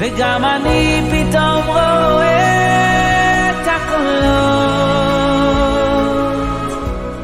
וגם אני פתאום רואה את הקולות.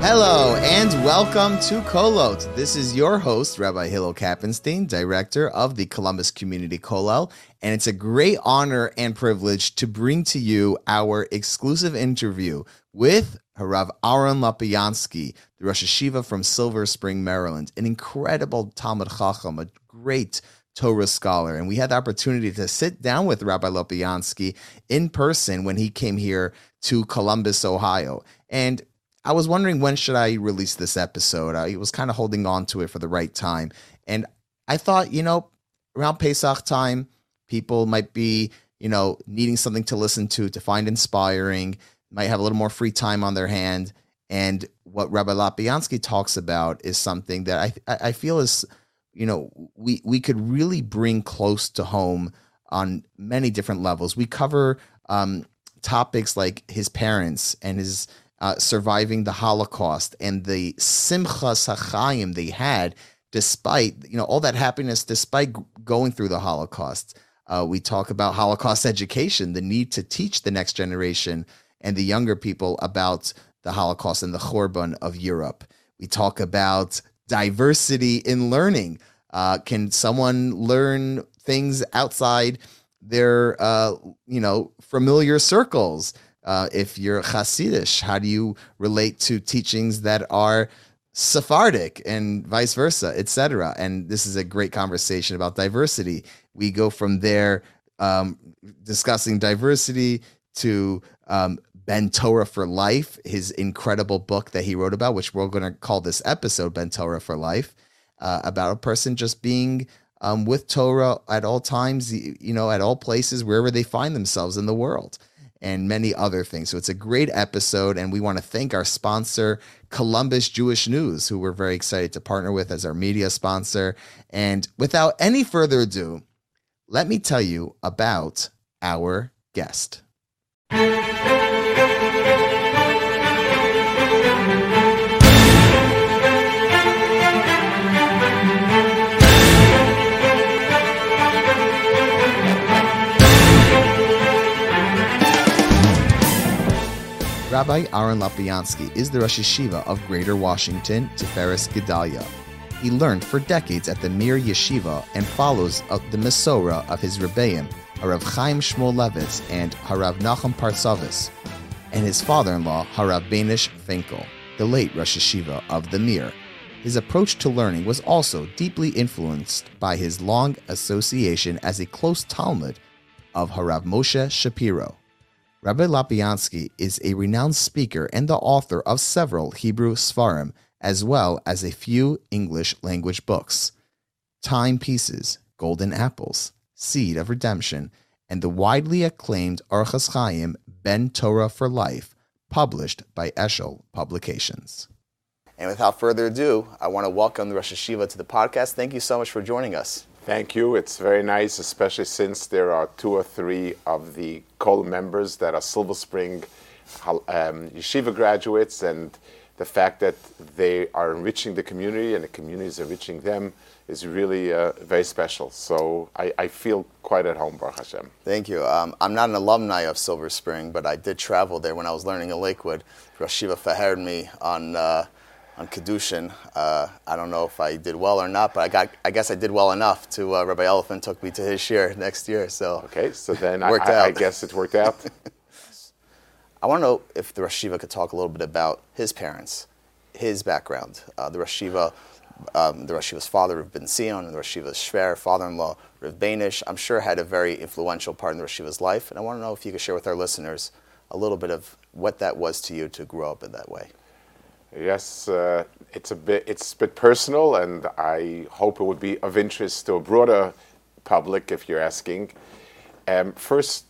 Hello and welcome to Kolot. This is your host, Rabbi Hillel Kappenstein, director of the Columbus Community Kollel, and it's a great honor and privilege to bring to you our exclusive interview with Harav Aaron Lopiansky, the Rosh Hashiva from Silver Spring, Maryland, an incredible Talmid Chacham, a great Torah scholar. And we had the opportunity to sit down with Rabbi Lopiansky in person when he came here to Columbus, Ohio. And I was wondering when should I release this episode. I was kind of holding on to it for the right time. And I thought, you know, around Pesach time, people might be, you know, needing something to listen to, to find inspiring, might have a little more free time on their hand. And what Rabbi Lopiansky talks about is something that I I feel is you know we we could really bring close to home on many different levels. We cover um, topics like his parents and his uh, surviving the Holocaust and the simchas chaim they had despite you know all that happiness despite going through the Holocaust. Uh, we talk about Holocaust education, the need to teach the next generation and the younger people about the Holocaust and the Chorban of Europe. We talk about diversity in learning. Uh, can someone learn things outside their, uh, you know, familiar circles? Uh, if you're Hasidish, how do you relate to teachings that are Sephardic and vice versa, etc.? And this is a great conversation about diversity. We go from there um, discussing diversity to um, Ben Torah for Life, his incredible book that he wrote about, which we're going to call this episode Ben Torah for Life, uh, about a person just being um, with Torah at all times, you know, at all places, wherever they find themselves in the world, and many other things. So it's a great episode, and we want to thank our sponsor, Columbus Jewish News, who we're very excited to partner with as our media sponsor. And without any further ado, let me tell you about our guest. Rabbi Aaron Lopiansky is the Rosh Yeshiva of Greater Washington, Tiferes Gedalia. He learned for decades at the Mir Yeshiva and follows uh, the Mesorah of his Rebbeim, Harav Chaim Shmuel Levitz and Harav Nachum Partzovitz, and his father-in-law, Harav Benish Finkel, the late Rosh Yeshiva of the Mir. His approach to learning was also deeply influenced by his long association as a close Talmud of Harav Moshe Shapiro. Rabbi Lopiansky is a renowned speaker and the author of several Hebrew Sfarim, as well as a few English language books. Timepieces, Golden Apples, Seed of Redemption, and the widely acclaimed Orchos Chaim Ben Torah for Life, published by Eshel Publications. And without further ado, I want to welcome the Rosh Hashiva to the podcast. Thank you so much for joining us. Thank you. It's very nice, especially since there are two or three of the Kol members that are Silver Spring um, Yeshiva graduates, and the fact that they are enriching the community and the community is enriching them is really uh, very special. So I, I, feel quite at home, Baruch Hashem. Thank you. Um, I'm not an alumni of Silver Spring, but I did travel there when I was learning in Lakewood. Rosh Hashiva me on. Uh, on Kiddushin. Uh, I don't know if I did well or not, but I got. I guess I did well enough to uh, Rabbi Elephant took me to his shiur next year. So okay, so then I, I, I, guess it worked out. I want to know if the Rashiva could talk a little bit about his parents, his background. Uh, the Rashiva, um, the Rashiva's father, Rav Ben Zion, and the Rashiva's Shver, father-in-law, Rav Benish, I'm sure had a very influential part in the Rashiva's life. And I want to know if you could share with our listeners a little bit of what that was to you to grow up in that way. Yes, uh, it's a bit it's a bit personal, and I hope it would be of interest to a broader public if you're asking. Um, first,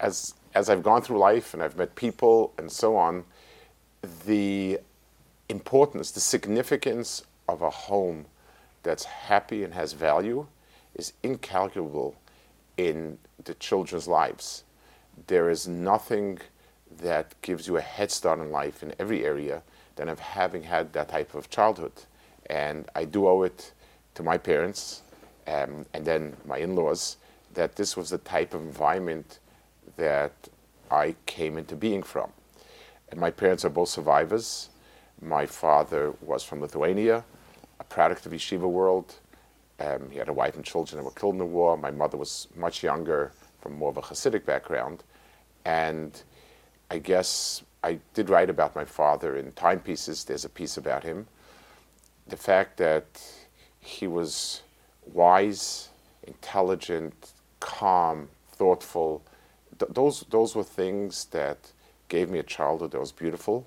as as I've gone through life and I've met people and so on, the importance, the significance of a home that's happy and has value is incalculable in the children's lives. There is nothing that gives you a head start in life in every area than of having had that type of childhood. And I do owe it to my parents um, and then my in laws that this was the type of environment that I came into being from. And my parents are both survivors. My father was from Lithuania, a product of yeshiva world. Um, he had a wife and children that were killed in the war. My mother was much younger, from more of a Hasidic background. And I guess I did write about my father in timepieces. There's a piece about him. The fact that he was wise, intelligent, calm, thoughtful, th- those, those were things that gave me a childhood that was beautiful.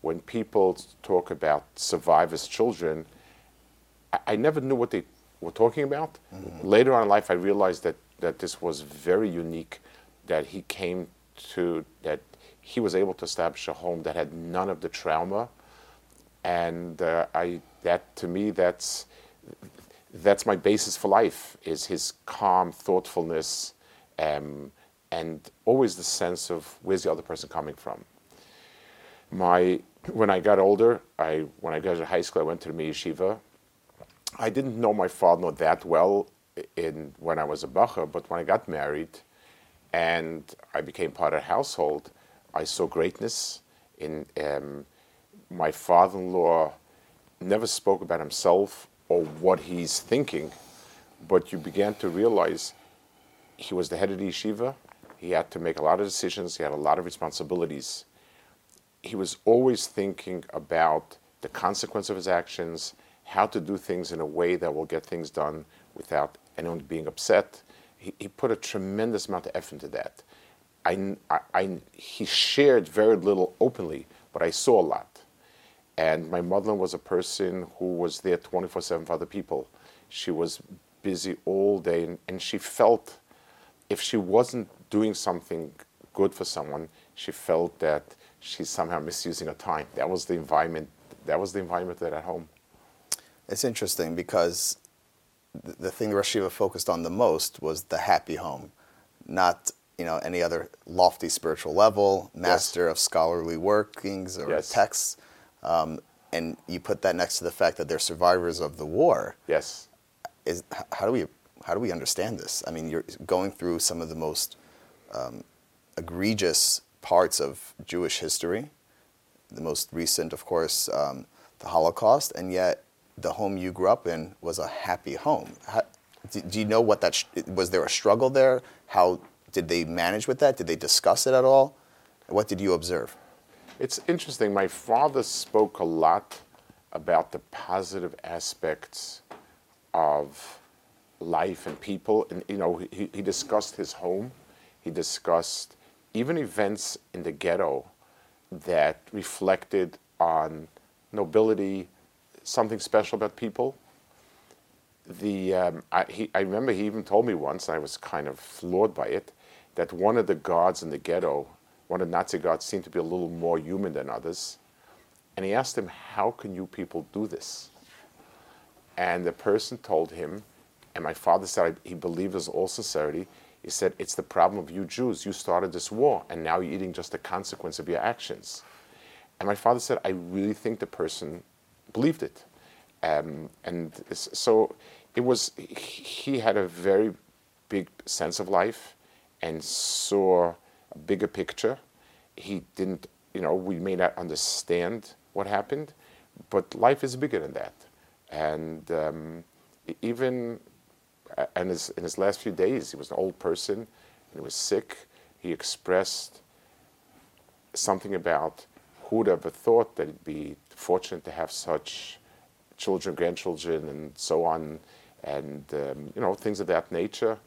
When people talk about survivors' children, I, I never knew what they were talking about. Mm-hmm. Later on in life, I realized that, that this was very unique, that he came to, that he was able to establish a home that had none of the trauma. And uh, I, that to me, that's, that's my basis for life, is his calm thoughtfulness um, and always the sense of where's the other person coming from. My, when I got older, I, when I graduated high school, I went to the Yeshiva. I didn't know my father that well in, when I was a bacher, but when I got married and I became part of the household, I saw greatness in um, my father-in-law never spoke about himself or what he's thinking, but you began to realize he was the head of the yeshiva. He had to make a lot of decisions. He had a lot of responsibilities. He was always thinking about the consequence of his actions, how to do things in a way that will get things done without anyone being upset. He, he put a tremendous amount of effort into that. I, I, he shared very little openly, but I saw a lot. And my mother was a person who was there 24 7 for other people. She was busy all day, and, and she felt if she wasn't doing something good for someone, she felt that she's somehow misusing her time. That was the environment. That was the environment that at home. It's interesting because the, the thing Yeshiva focused on the most was the happy home, not you know any other lofty spiritual level, master of scholarly workings or Yes. texts. Um, and you put that next to the fact that they're survivors of the war. Yes. Is how do we how do we understand this? I mean, you're going through some of the most um, egregious parts of Jewish history. The most recent, of course, um, the Holocaust, and yet the home you grew up in was a happy home. How, do, do you know what that sh- was? There a struggle there? How did they manage with that? Did they discuss it at all? What did you observe? It's interesting. My father spoke a lot about the positive aspects of life and people. And, you know, he, he discussed his home. He discussed even events in the ghetto that reflected on nobility, something special about people. The, um, I, he, I remember he even told me once, and I was kind of floored by it, that one of the guards in the ghetto, one of the Nazi guards, seemed to be a little more human than others. And he asked him, How can you people do this? And the person told him, and my father said he believed this all sincerity. He said, It's the problem of you Jews. You started this war, and now you're eating just the consequence of your actions. And my father said, I really think the person believed it. Um, and so it was, he had a very big sense of life and saw a bigger picture. He didn't, you know, we may not understand what happened, but life is bigger than that. And um, even uh, in his, in his last few days, he was an old person and he was sick. He expressed something about who would ever thought that he'd be fortunate to have such children, grandchildren, and so on, and um, you know things of that nature.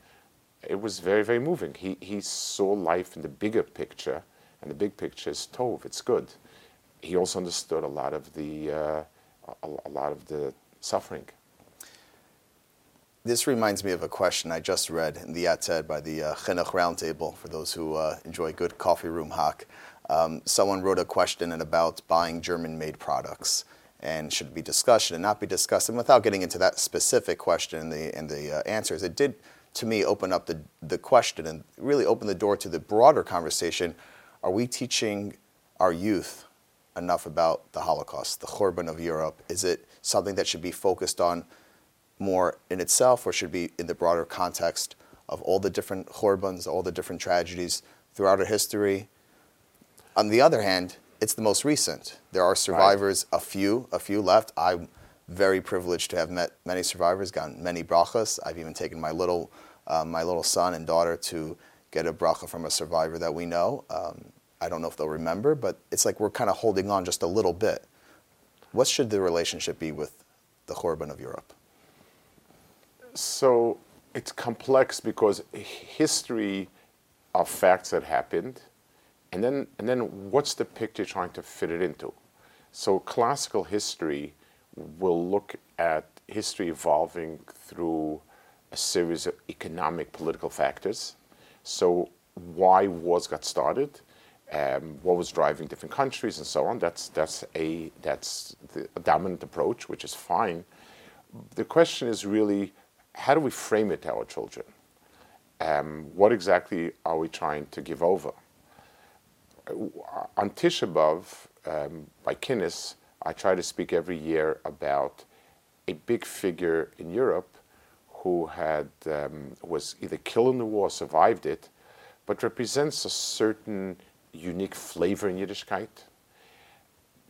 It was very, very moving. He he saw life in the bigger picture, and the big picture is tov. It's good. He also understood a lot of the uh, a, a lot of the suffering. This reminds me of a question I just read in the Yated by the uh, Chinuch Roundtable, for those who uh, enjoy good coffee room hack. Um, someone wrote a question about buying German-made products and should be discussed, and not be discussed? And without getting into that specific question and the, and the uh, answers, it did, to me, open up the, the question and really open the door to the broader conversation. Are we teaching our youth enough about the Holocaust, the Churban of Europe? Is it something that should be focused on more in itself or should be in the broader context of all the different Khorbans, all the different tragedies throughout our history. On the other hand, it's the most recent. There are survivors, a few, a few left. I'm very privileged to have met many survivors, gotten many brachas. I've even taken my little, uh, my little son and daughter to get a bracha from a survivor that we know. Um, I don't know if they'll remember, but it's like we're kind of holding on just a little bit. What should the relationship be with the Khorban of Europe? So it's complex because history of facts that happened, and then and then what's the picture trying to fit it into? So classical history will look at history evolving through a series of economic political factors. So why wars got started, um, what was driving different countries, and so on. That's that's a that's the dominant approach, which is fine. The question is really, how do we frame it to our children? Um, what exactly are we trying to give over? On Tisha B'av, um, by Kinnis, I try to speak every year about a big figure in Europe who had um, was either killed in the war, survived it, but represents a certain unique flavor in Yiddishkeit.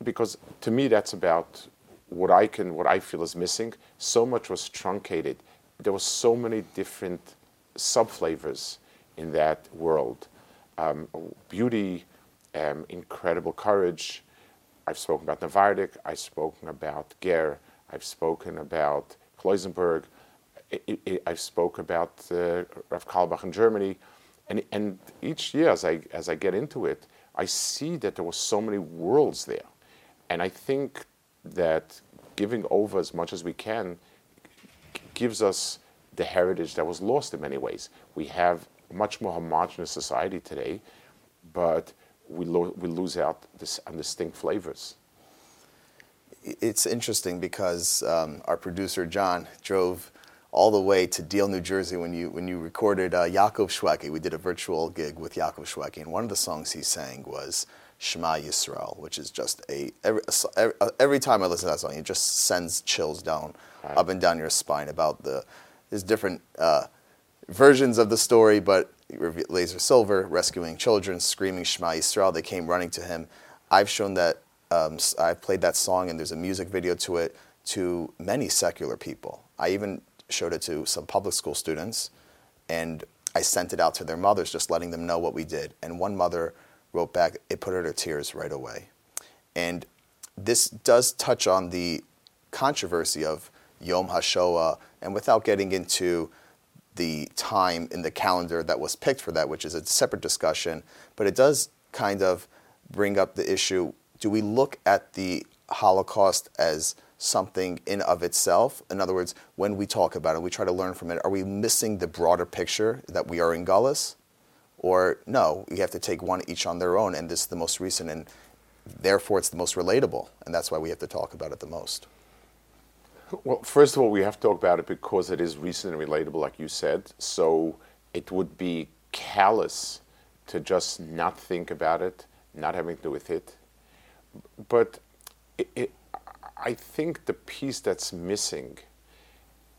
Because to me, that's about what I can, what I feel is missing. So much was truncated. There were so many different subflavors in that world. Um, beauty, um, incredible courage. I've spoken about Navardik. I've spoken about Ger. I've spoken about Kloisenberg. I've spoken about uh, Rav Carlebach in Germany. And, and each year, as I, as I get into it, I see that there were so many worlds there. And I think that giving over as much as we can gives us the heritage that was lost in many ways. We have a much more homogenous society today, but we, lo- we lose out this distinct flavors. It's interesting because um, our producer John drove all the way to Deal, New Jersey when you when you recorded uh, Yaakov Shweki. We did a virtual gig with Yaakov Shweki, and one of the songs he sang was Shema Yisrael, which is just a every, every, every time I listen to that song, it just sends chills down right. up and down your spine about the there's different uh, versions of the story, but Laser Silver rescuing children, screaming Shema Yisrael. They came running to him. I've shown that um, I've played that song, and there's a music video to it to many secular people. I even showed it to some public school students, and I sent it out to their mothers, just letting them know what we did. And one mother wrote back, it put her to tears right away. And this does touch on the controversy of Yom HaShoah, and without getting into the time in the calendar that was picked for that, which is a separate discussion, but it does kind of bring up the issue do we look at the Holocaust as something in of itself? In other words, when we talk about it, we try to learn from it. Are we missing the broader picture that we are in Gullus? Or no, we have to take one each on their own, and this is the most recent, and therefore it's the most relatable, and that's why we have to talk about it the most. Well, first of all, we have to talk about it because it is recent and relatable, like you said. So it would be callous to just not think about it, not having to do with it. But it, it, I think the piece that's missing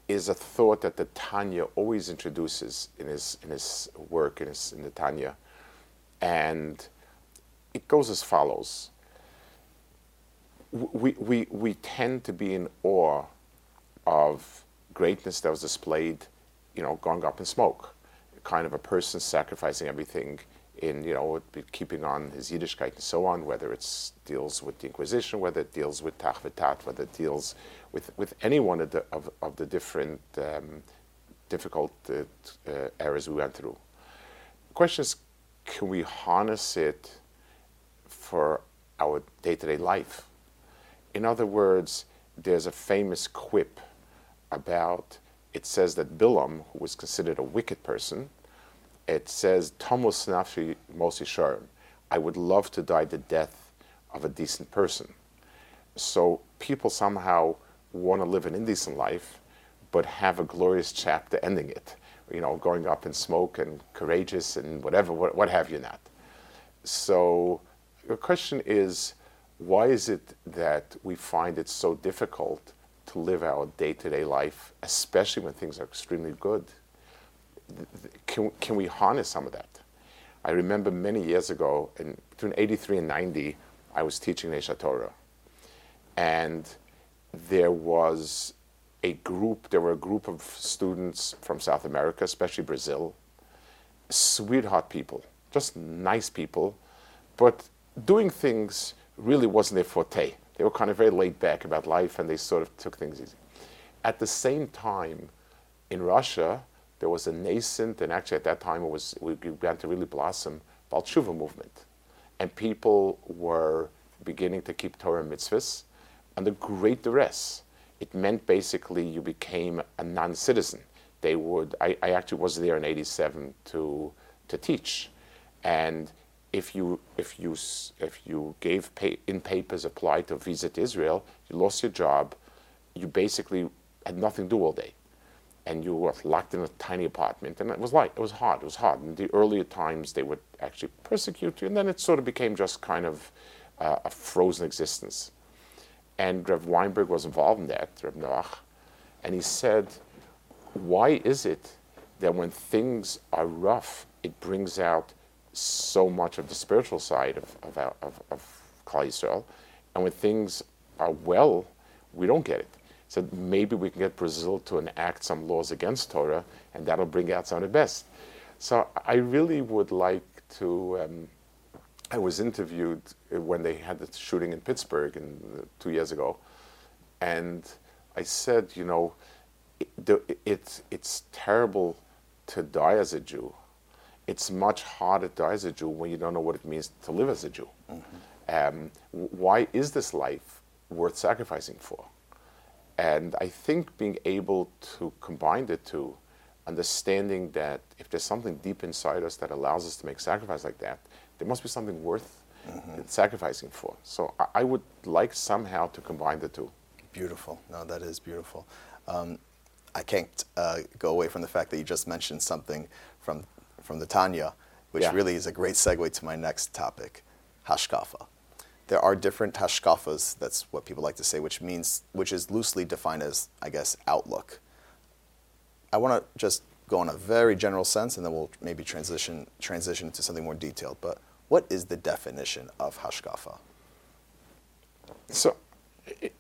is a thought that the Tanya always introduces in his in his work in his in the Tanya, and it goes as follows. We, we, we tend to be in awe of greatness that was displayed, you know, going up in smoke, kind of a person sacrificing everything in you know keeping on his Yiddishkeit and so on, whether it deals with the Inquisition, whether it deals with Tach V'Tat, whether it deals with, with any one of the of, of the different um, difficult uh, uh, eras we went through. The question is, can we harness it for our day-to-day life? In other words, there's a famous quip about. It says that Bilam, who was considered a wicked person, it says, Tomus nafshi mosi sharm. I would love to die the death of a decent person. So people somehow want to live an indecent life, but have a glorious chapter ending it. You know, going up in smoke and courageous and whatever, what, what have you not. So the question is, why is it that we find it so difficult to live our day-to-day life, especially when things are extremely good? Can, can we harness some of that? I remember many years ago, in between 83 and 90, I was teaching Aish HaTorah. And there was a group, there were a group of students from South America, especially Brazil, sweetheart people, just nice people, but doing things really wasn't their forte. They were kind of very laid back about life and they sort of took things easy. At the same time, in Russia, there was a nascent, and actually at that time it was we began to really blossom, Baal Teshuva movement. And people were beginning to keep Torah mitzvahs under great duress. It meant basically you became a non-citizen. They would. I, I actually was there in '87 to to teach, and if you if you if you gave pay, in papers applied to visit Israel, you lost your job. You basically had nothing to do all day, and you were locked in a tiny apartment. And it was like it was hard. It was hard. In the earlier times, they would actually persecute you, and then it sort of became just kind of uh, a frozen existence. And Rev Weinberg was involved in that, Rev Noach, and he said, "Why is it that when things are rough, it brings out so much of the spiritual side of of, of, of Yisrael, and when things are well, we don't get it." So maybe we can get Brazil to enact some laws against Torah, and that'll bring out some of the best. So I really would like to. Um, I was interviewed when they had the shooting in Pittsburgh in, uh, two years ago, and I said, you know, it, the, it's it's terrible to die as a Jew. It's much harder to die as a Jew when you don't know what it means to live as a Jew. Um, why is this life worth sacrificing for? And I think being able to combine the two, understanding that if there's something deep inside us that allows us to make sacrifice like that, there must be something worth sacrificing for. So I, I would like somehow to combine the two. Beautiful. No, that is beautiful. Um, I can't uh, go away from the fact that you just mentioned something from from the Tanya, which Yeah. really is a great segue to my next topic, hashkafa. There are different hashkafas. That's what people like to say, which means which is loosely defined as, I guess, outlook. I want to just go in a very general sense, and then we'll maybe transition transition to something more detailed. But what is the definition of hashkafa? So I-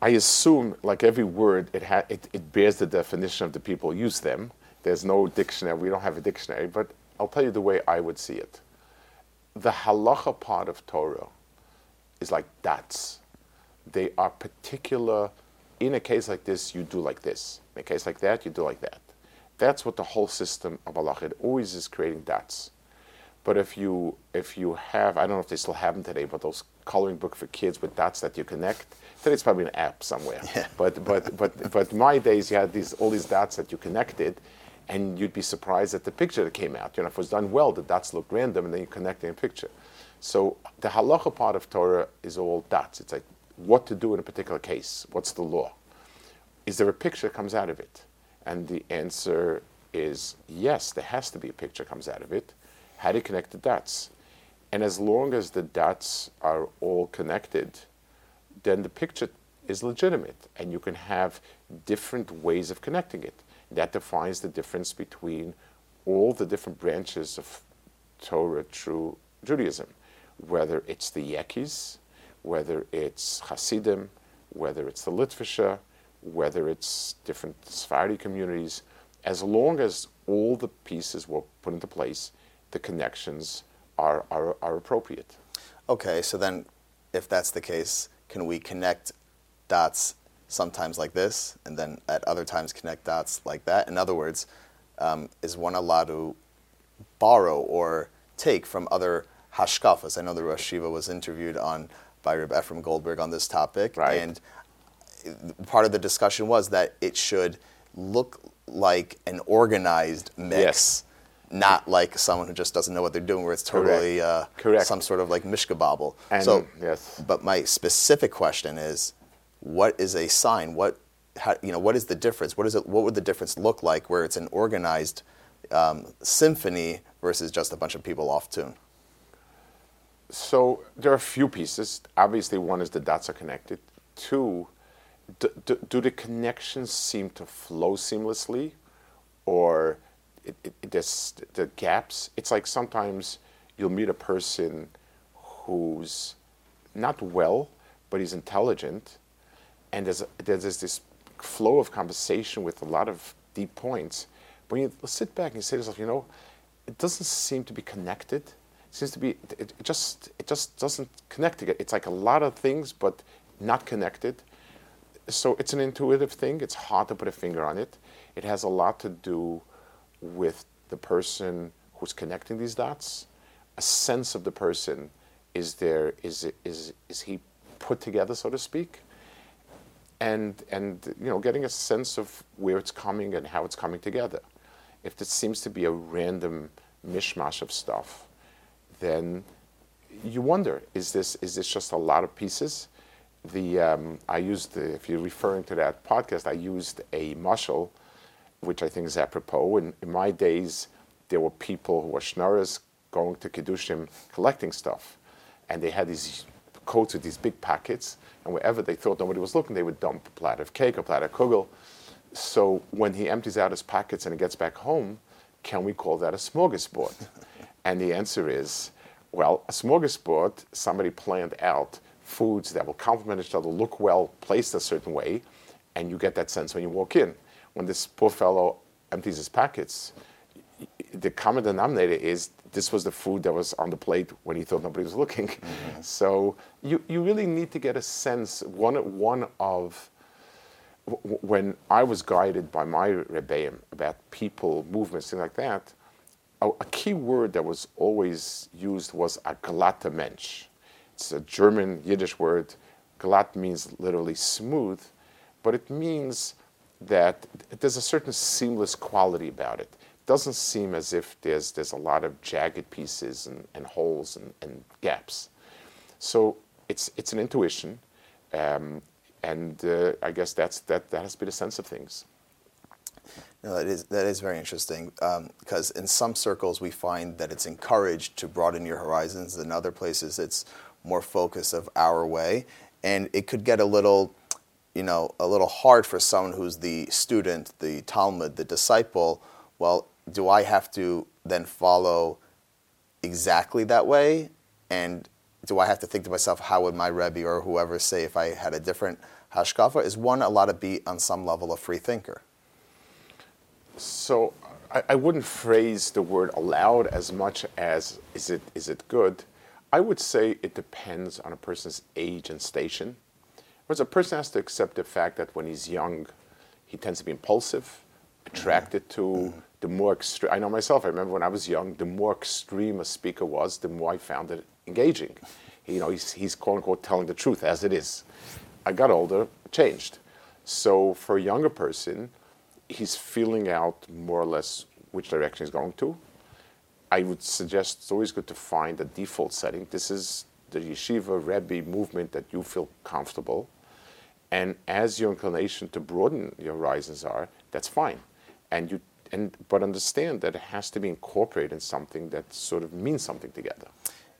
I assume, like every word, it, ha- it, it bears the definition of the people who use them. There's no dictionary. We don't have a dictionary, but I'll tell you the way I would see it. The halacha part of Torah is like dots. They are particular. In a case like this, you do like this. In a case like that, you do like that. That's what the whole system of halacha. It always is creating dots. But if you if you have, I don't know if they still have them today, but those coloring book for kids with dots that you connect. Today it's probably an app somewhere. But but but but my days you had these all these dots that you connected, and you'd be surprised at the picture that came out. You know, if it was done well, the dots look random, and then you connect in a picture. So the halacha part of Torah is all dots. It's like what to do in a particular case. What's the law? Is there a picture that comes out of it? And the answer is yes, there has to be a picture that comes out of it. How do you connect the dots? And as long as the dots are all connected, then the picture is legitimate and you can have different ways of connecting it. That defines the difference between all the different branches of Torah, true Judaism, whether it's the Yekis, whether it's Hasidim, whether it's the Litvisha, whether it's different Sephardi communities, as long as all the pieces were put into place, the connections are, are, are appropriate. Okay, so then if that's the case, can we connect dots sometimes like this and then at other times connect dots like that? In other words, um, is one allowed to borrow or take from other hashkafas? I know the Rosh Shiva was interviewed on by Reb Efrem Goldberg on this topic, Right. and part of the discussion was that it should look like an organized mix, Yes. not like someone who just doesn't know what they're doing, where it's totally uh, Correct. some sort of like mishka bobble. And- so, yes. but my specific question is, what is a sign? What, how, you know, what is the difference? What is it? What would the difference look like where it's an organized um, symphony versus just a bunch of people off tune? So there are a few pieces. Obviously, one is the dots are connected. Two, do, do, do the connections seem to flow seamlessly, or it, it, it, the gaps. It's like sometimes you'll meet a person who's not well, but he's intelligent, and there's, there's this flow of conversation with a lot of deep points. When you sit back and you say to yourself, you know, it doesn't seem to be connected. Seems to be, it, it just, it just doesn't connect together. It's like a lot of things, but not connected. So it's an intuitive thing. It's hard to put a finger on it. It has a lot to do with the person who's connecting these dots. A sense of the person is there, is, is, is he put together, so to speak? And, and you know, getting a sense of where it's coming and how it's coming together. If it seems to be a random mishmash of stuff, then you wonder, is this, is this just a lot of pieces? The, um, I used, the, if you're referring to that podcast, I used a mashal, which I think is apropos. In, in my days, there were people who were schnorrers going to Kiddushim collecting stuff. And they had these coats with these big packets, and wherever they thought nobody was looking, they would dump a platter of cake or platter of kugel. So when he empties out his packets and he gets back home, can we call that a smorgasbord? and the answer is, well, a smorgasbord, somebody planned out foods that will complement each other, look well, placed a certain way, and you get that sense when you walk in. When this poor fellow empties his packets, the common denominator is this was the food that was on the plate when he thought nobody was looking. Mm-hmm. So you, you really need to get a sense. One, one of when I was guided by my rebbeim about people, movements, things like that, a, a, key word that was always used was a glatter mensch. It's a German Yiddish word. Glatt means literally smooth, but it means that there's a certain seamless quality about it. it doesn't seem as if there's, there's a lot of jagged pieces and, and holes and, and gaps. So it's, it's an intuition. Um, and uh, I guess that's that that has to be sense of things. No, that is that is very interesting because um, in some circles we find that it's encouraged to broaden your horizons. In other places, it's more focus of our way, and it could get a little, you know, a little hard for someone who's the student, the Talmud, the disciple. Well, do I have to then follow exactly that way, and do I have to think to myself, how would my Rebbe or whoever say if I had a different hashkafa? Is one allowed to be on some level a free thinker? So I, I, wouldn't phrase the word allowed as much as is it is it good. I would say it depends on a person's age and station. Whereas a person has to accept the fact that when he's young, he tends to be impulsive, attracted to the more extreme. I know myself. I remember when I was young, the more extreme a speaker was, the more I found it engaging. You know, he's, he's quote unquote telling the truth as it is. I got older, changed. So for a younger person, he's feeling out more or less which direction he's going to. I would suggest it's always good to find a default setting. This is the yeshiva Rebbe movement that you feel comfortable. And as your inclination to broaden your horizons are, that's fine. And you and but understand that it has to be incorporated in something that sort of means something together.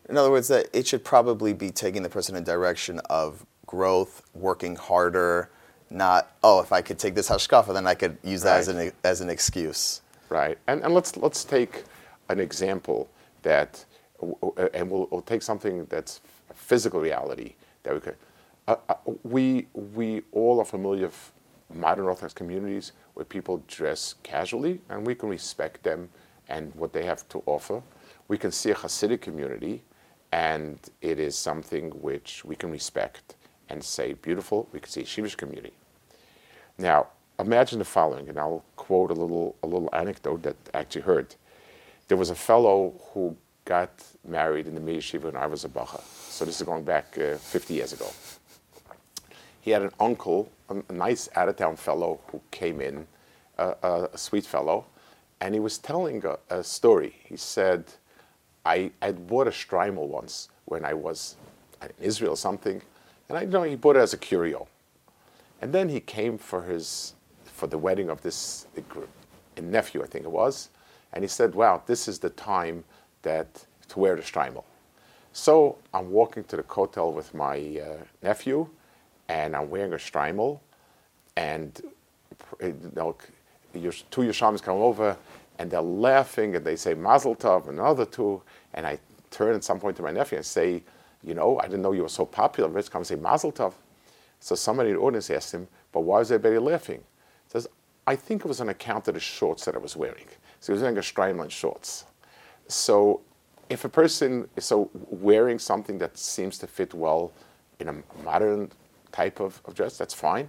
In other words, that it should probably be taking the person in direction of growth, working harder, not oh, if I could take this hashkafa, then I could use that right. as an as an excuse. Right, and and let's let's take an example that, and we'll, we'll take something that's physical reality that we could. Uh, uh, we we all are familiar with modern Orthodox communities where people dress casually, and we can respect them and what they have to offer. We can see a Hasidic community, and it is something which we can respect and say beautiful. We could see a Yeshivish community. Now, imagine the following, and I'll quote a little a little anecdote that I actually heard. There was a fellow who got married in the Mir Yeshiva when I was a bacha. So this is going back uh, 50 years ago. He had an uncle, a, nice out-of-town fellow who came in, uh, a sweet fellow, and he was telling a, a story. He said, I had bought a Streimel once when I was in Israel or something, and I know he bought it as a curio. And then he came for his for the wedding of this nephew, I think it was, and he said, "Wow, this is the time that to wear the Streimel." So I'm walking to the hotel with my uh, nephew, and I'm wearing a Streimel, and you know, two Yeshams come over, and they're laughing and they say Mazel Tov and another two, and I turn at some point to my nephew and say, you know, I didn't know you were so popular. Let's come and say Mazel Tov. So somebody in the audience asked him, but why was everybody laughing? He says, I think it was on account of the shorts that I was wearing. So he was wearing a Streimline shorts. So if a person is so wearing something that seems to fit well in a modern type of, of dress, that's fine.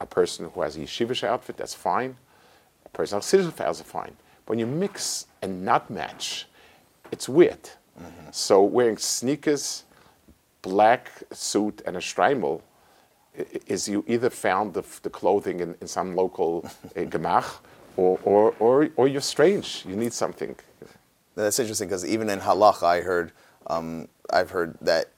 A person who has a yeshivish outfit, that's fine. A person who has a citizen are fine. When you mix and not match, it's weird. So wearing sneakers, black suit, and a streimel is you either found the, the clothing in, in some local uh, gemach, or, or, or, or you're strange. You need something. That's interesting because even in halacha, I heard, um, I've heard that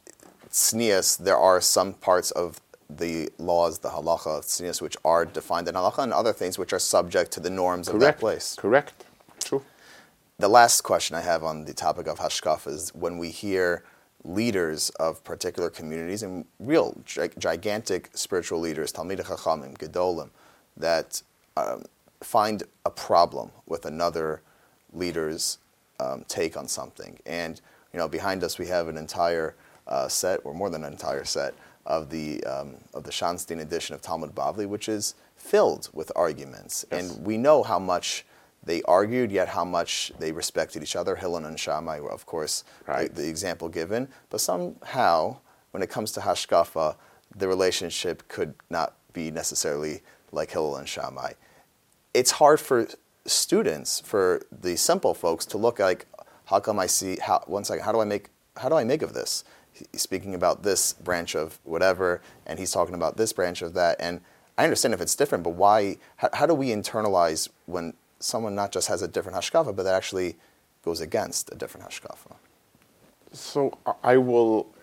tznius, there are some parts of the laws, the halacha tznius, which are defined in halacha, and other things which are subject to the norms of that Correct. place. Correct. The last question I have on the topic of hashkaf is when we hear leaders of particular communities and real gi- gigantic spiritual leaders, Talmid Chachamim, Gedolim, that um, find a problem with another leader's um, take on something. And you know, behind us we have an entire uh, set, or more than an entire set, of the um, of the Schottenstein edition of Talmud Bavli, which is filled with arguments. Yes. And we know how much they argued, yet how much they respected each other. Hillel and Shammai were, of course, the- the, example given. But somehow, when it comes to Hashkafa, the relationship could not be necessarily like Hillel and Shammai. It's hard for students, for the simple folks, to look like, how come I see? How, one second, how do I make? How do I make of this? He's speaking about this branch of whatever, and he's talking about this branch of that. And I understand if it's different, but why? How, how do we internalize when someone not just has a different hashkafa, but that actually goes against a different hashkafa? So I- will.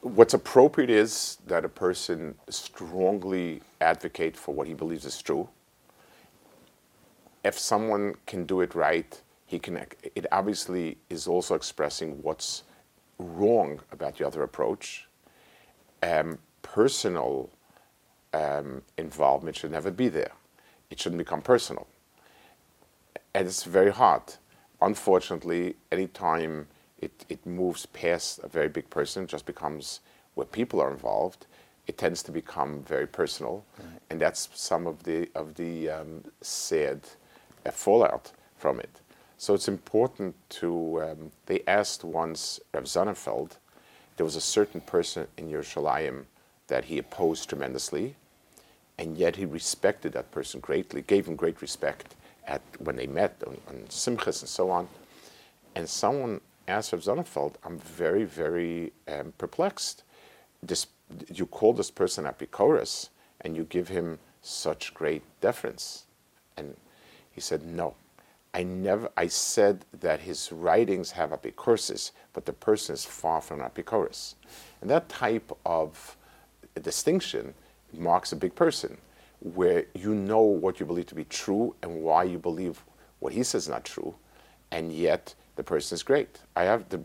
What's appropriate is that a person strongly advocate for what he believes is true. If someone can do it right, he can. It obviously is also expressing what's wrong about the other approach. Um, personal um, involvement should never be there. It shouldn't become personal and it's very hard. Unfortunately, anytime it, it moves past a very big person, just becomes where people are involved, it tends to become very personal, and that's some of the of the um, sad uh, fallout from it. So it's important to. Um, they asked once Rav Sonnenfeld, there was a certain person in Yerushalayim that he opposed tremendously, and yet he respected that person greatly, gave him great respect at when they met on, on simchas and so on. And someone asked Rav Sonnenfeld, "I'm very, very um, perplexed. This, you call this person Apikoros, and you give him such great deference." And he said, "No, I never. I said that his writings have Apikoros, but the person is far from Apikoros. And that type of distinction marks a big person, where you know what you believe to be true and why you believe what he says is not true, and yet the person is great. I have the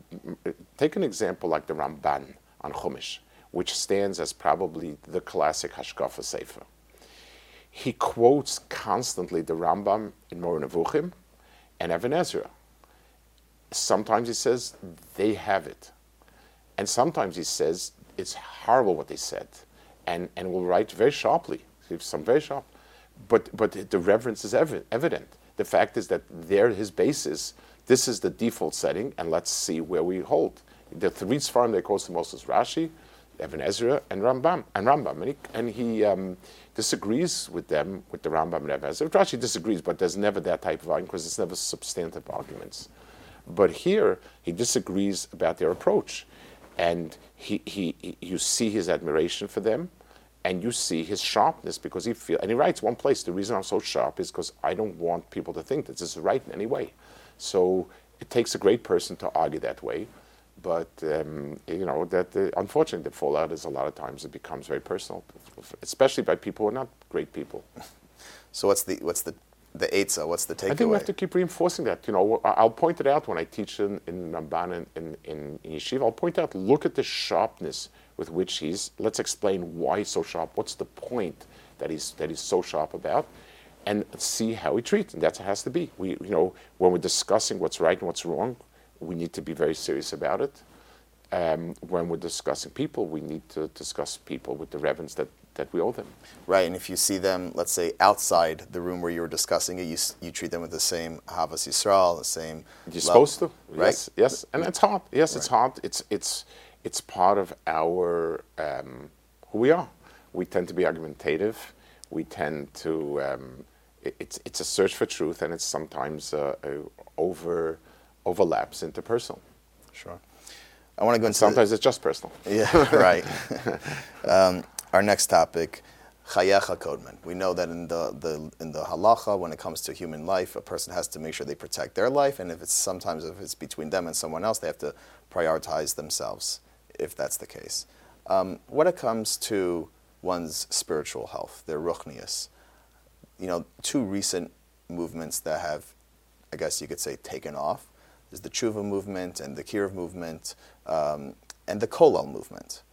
take an example like the Ramban on Chumash, which stands as probably the classic Hashkafa Sefer. He quotes constantly the Rambam in Moreh Nevuchim and Even Ezra. Sometimes he says they have it, and sometimes he says it's horrible what they said, and and will write very sharply, some very sharp, but but the reverence is evi- evident. The fact is that there his basis. This is the default setting, and let's see where we hold. The three Sfarim they quote the most is Rashi, Even Ezra, and Rambam, and Rambam, and he, and he um, disagrees with them with the Rambam and Even Ezra. Rashi disagrees, but there's never that type of argument because it's never substantive arguments. But here he disagrees about their approach, and he, he, he- you see his admiration for them, and you see his sharpness because he feels, and he writes one place. The reason I'm so sharp is because I don't want people to think that this is right in any way. So it takes a great person to argue that way, but um, you know that the, unfortunately the fallout is a lot of times it becomes very personal, especially by people who are not great people. So what's the what's the the eitzah? What's the takeaway? I think we have to keep reinforcing that. You know, I'll point it out when I teach in, in Ramban and in, in, in Yeshiva. I'll point out, look at the sharpness with which he's, let's explain why he's so sharp. What's the point that he's, that he's so sharp about? and see how we treat. And that's how it has to be. We, you know, when we're discussing what's right and what's wrong, we need to be very serious about it. Um, when we're discussing people, we need to discuss people with the reverence that, that we owe them. Right, and if you see them, let's say, outside the room where you were discussing it, you, you treat them with the same Havas Yisrael, the same. You're love, supposed to, right? yes, yes, and it's hard. Yes, it's Right. hard. It's it's it's part of our um, who we are. We tend to be argumentative. We tend to. Um, it- it's it's a search for truth, and it's sometimes uh, uh, over overlaps into personal. Sure. I want to go into. the- Sometimes it's just personal. Yeah, right. um, our next topic, chayecha kodman. We know that in the, the in the halacha, when it comes to human life, a person has to make sure they protect their life, and if it's sometimes if it's between them and someone else, they have to prioritize themselves, if that's the case. Um, when it comes to one's spiritual health, their ruchnius, you know, two recent movements that have, I guess you could say, taken off is the Tshuva movement and the Kiruv movement um, and the Kollel movement.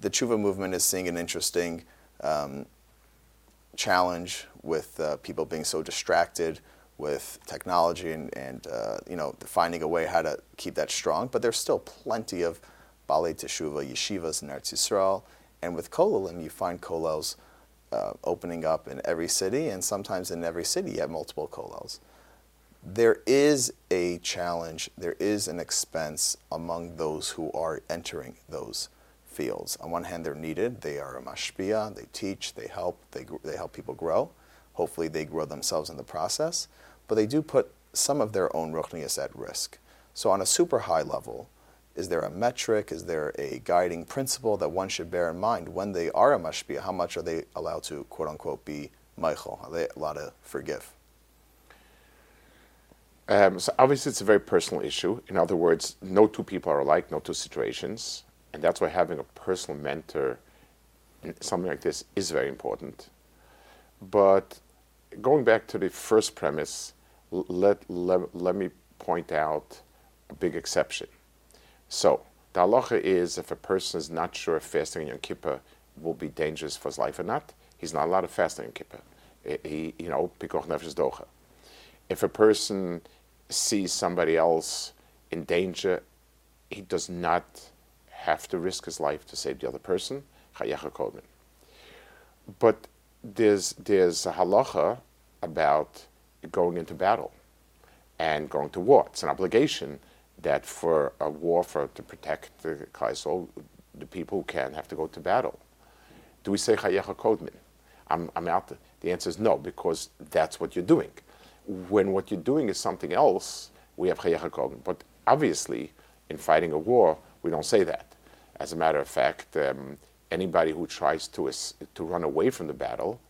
The Tshuva movement is seeing an interesting um, challenge with uh, people being so distracted with technology and, and uh, you know finding a way how to keep that strong. But there's still plenty of Balei Teshuva yeshivas in Eretz Yisrael, and with Kolelim you find kollels uh, opening up in every city, and sometimes in every city you have multiple kollels. There is a challenge, there is an expense among those who are entering those fields. On one hand, they're needed. They are a mashpia. They teach. They help. They, they help people grow. Hopefully, they grow themselves in the process. But they do put some of their own ruchnius at risk. So, on a super high level, is there a metric? Is there a guiding principle that one should bear in mind when they are a mashpia? How much are they allowed to, quote unquote, be meichel? Are they allowed to forgive? Um, so obviously, it's a very personal issue. In other words, no two people are alike, no two situations, and that's why having a personal mentor in something like this is very important. But going back to the first premise, let, let, let me point out a big exception. So, the halacha is if a person is not sure if fasting on Yom Kippur will be dangerous for his life or not, he's not allowed to fast on Yom Kippur. He- you know, pikuach nefesh docha. If a person sees somebody else in danger, he does not have to risk his life to save the other person. But there's there's a halacha about going into battle and going to war. It's an obligation that for a war for to protect the Kaisel, the people who can have to go to battle. Do we say chayecha kodmin? I'm, I'm out. The answer is no, because that's what you're doing. When what you're doing is something else, we have chayecha kodmin. But obviously, in fighting a war, we don't say that. As a matter of fact, um, anybody who tries to to run away from the battle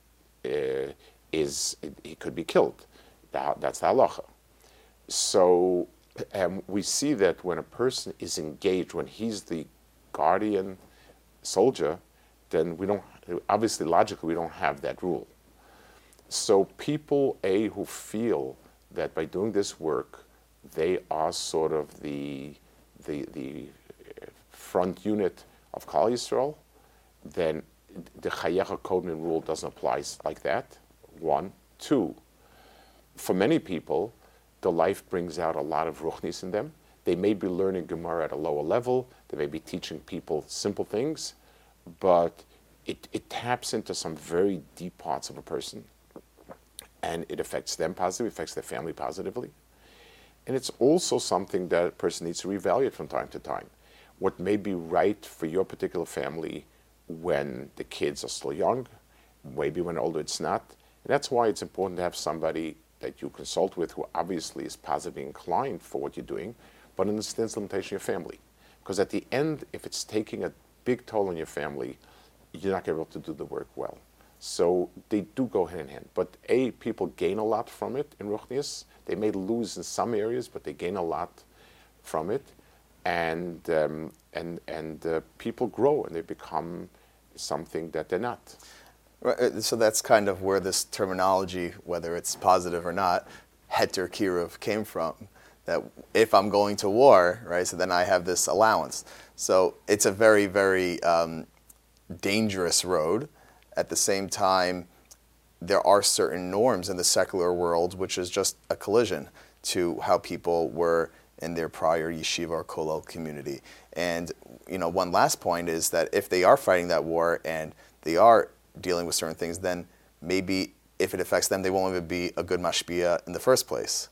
uh, is he could be killed. That, that's the halacha. So um, we see that when a person is engaged, when he's the guardian soldier, then we don't, obviously, logically, we don't have that rule. So people, A, who feel that by doing this work, they are sort of the, the, the front unit of Klal Yisrael, then the Chayecha Kodman rule doesn't apply like that. One. Two, for many people, the life brings out a lot of ruchnius in them. They may be learning Gemara at a lower level. They may be teaching people simple things, but it, it taps into some very deep parts of a person, and it affects them positively, affects their family positively. And it's also something that a person needs to reevaluate from time to time. What may be right for your particular family when the kids are still young, maybe when older it's not. And that's why it's important to have somebody that you consult with who obviously is positively inclined for what you're doing, but understands the limitation of your family. Because at the end, if it's taking a big toll on your family, you're not going to be able to do the work well. So they do go hand in hand. But A, people gain a lot from it in Ruchnius. They may lose in some areas, but they gain a lot from it. And, um, and, and uh, people grow and they become something that they're not. Right, uh, So that's kind of where this terminology, whether it's positive or not, heter kiruv came from. That if I'm going to war, right, so then I have this allowance. So it's a very, very um, dangerous road. At the same time, there are certain norms in the secular world, which is just a collision to how people were in their prior yeshiva or kollel community. And you know, one last point is that if they are fighting that war and they are dealing with certain things, then maybe if it affects them, they won't even be a good mashpia in the first place.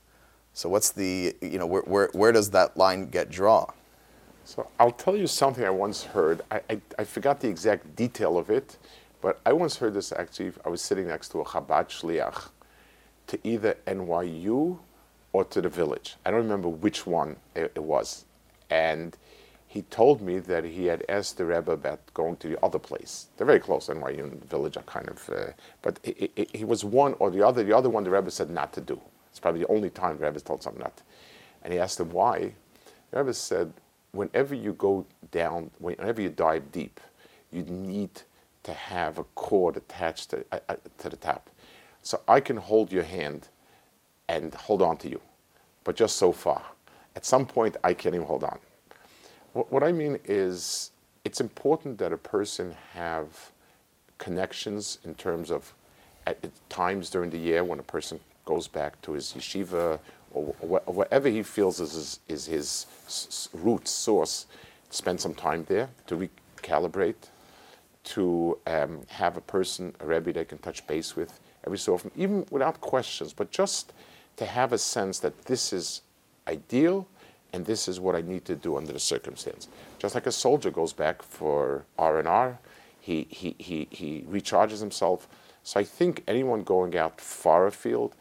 So what's the you know where where, where does that line get drawn? So I'll tell you something I once heard. I, I, I forgot the exact detail of it, but I once heard this actually. I was sitting next to a Chabad shliach to either NYU or to the village. I don't remember which one it, it was, and he told me that he had asked the Rebbe about going to the other place. They're very close, NYU and the village are kind of, uh, but he was one or the other. The other one the Rebbe said not to do. It's probably the only time the Rebbe told something not. And he asked him why. The Rebbe said, whenever you go down, whenever you dive deep, you need to have a cord attached to, uh, uh, to the top. So I can hold your hand and hold on to you, but just so far. At some point, I can't even hold on. What, what I mean is, it's important that a person have connections in terms of at times during the year when a person goes back to his yeshiva or, or, or whatever he feels is his, is his s- root source, spend some time there to recalibrate, to um, have a person, a rebbe they can touch base with every so often, even without questions, but just to have a sense that this is ideal and this is what I need to do under the circumstance. Just like a soldier goes back for R and R, he he he he recharges himself. So I think anyone going out far afield,